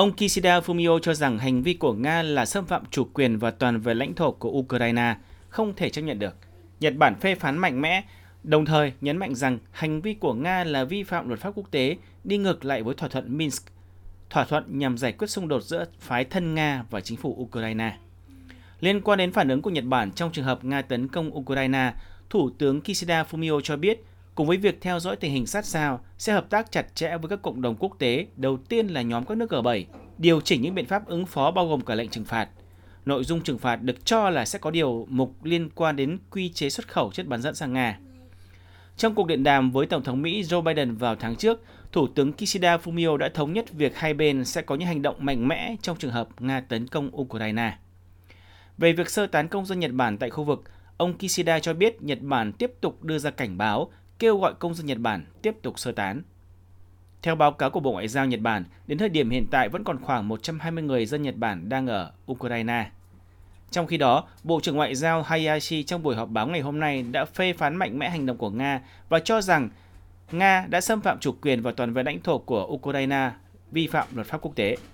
Ông Kishida Fumio cho rằng hành vi của Nga là xâm phạm chủ quyền và toàn vẹn lãnh thổ của Ukraine, không thể chấp nhận được. Nhật Bản phê phán mạnh mẽ, đồng thời nhấn mạnh rằng hành vi của Nga là vi phạm luật pháp quốc tế, đi ngược lại với thỏa thuận Minsk, thỏa thuận nhằm giải quyết xung đột giữa phái thân Nga và chính phủ Ukraine. Liên quan đến phản ứng của Nhật Bản trong trường hợp Nga tấn công Ukraine, Thủ tướng Kishida Fumio cho biết, cùng với việc theo dõi tình hình sát sao, sẽ hợp tác chặt chẽ với các cộng đồng quốc tế, đầu tiên là nhóm các nước G7, điều chỉnh những biện pháp ứng phó bao gồm cả lệnh trừng phạt. Nội dung trừng phạt được cho là sẽ có điều mục liên quan đến quy chế xuất khẩu chất bán dẫn sang Nga. Trong cuộc điện đàm với Tổng thống Mỹ Joe Biden vào tháng trước, Thủ tướng Kishida Fumio đã thống nhất việc hai bên sẽ có những hành động mạnh mẽ trong trường hợp Nga tấn công Ukraine. Về việc sơ tán công dân Nhật Bản tại khu vực, ông Kishida cho biết Nhật Bản tiếp tục đưa ra cảnh báo, kêu gọi công dân Nhật Bản tiếp tục sơ tán. Theo báo cáo của Bộ Ngoại giao Nhật Bản, đến thời điểm hiện tại vẫn còn khoảng 120 người dân Nhật Bản đang ở Ukraine. Trong khi đó, Bộ trưởng Ngoại giao Hayashi trong buổi họp báo ngày hôm nay đã phê phán mạnh mẽ hành động của Nga và cho rằng Nga đã xâm phạm chủ quyền và toàn vẹn lãnh thổ của Ukraine, vi phạm luật pháp quốc tế.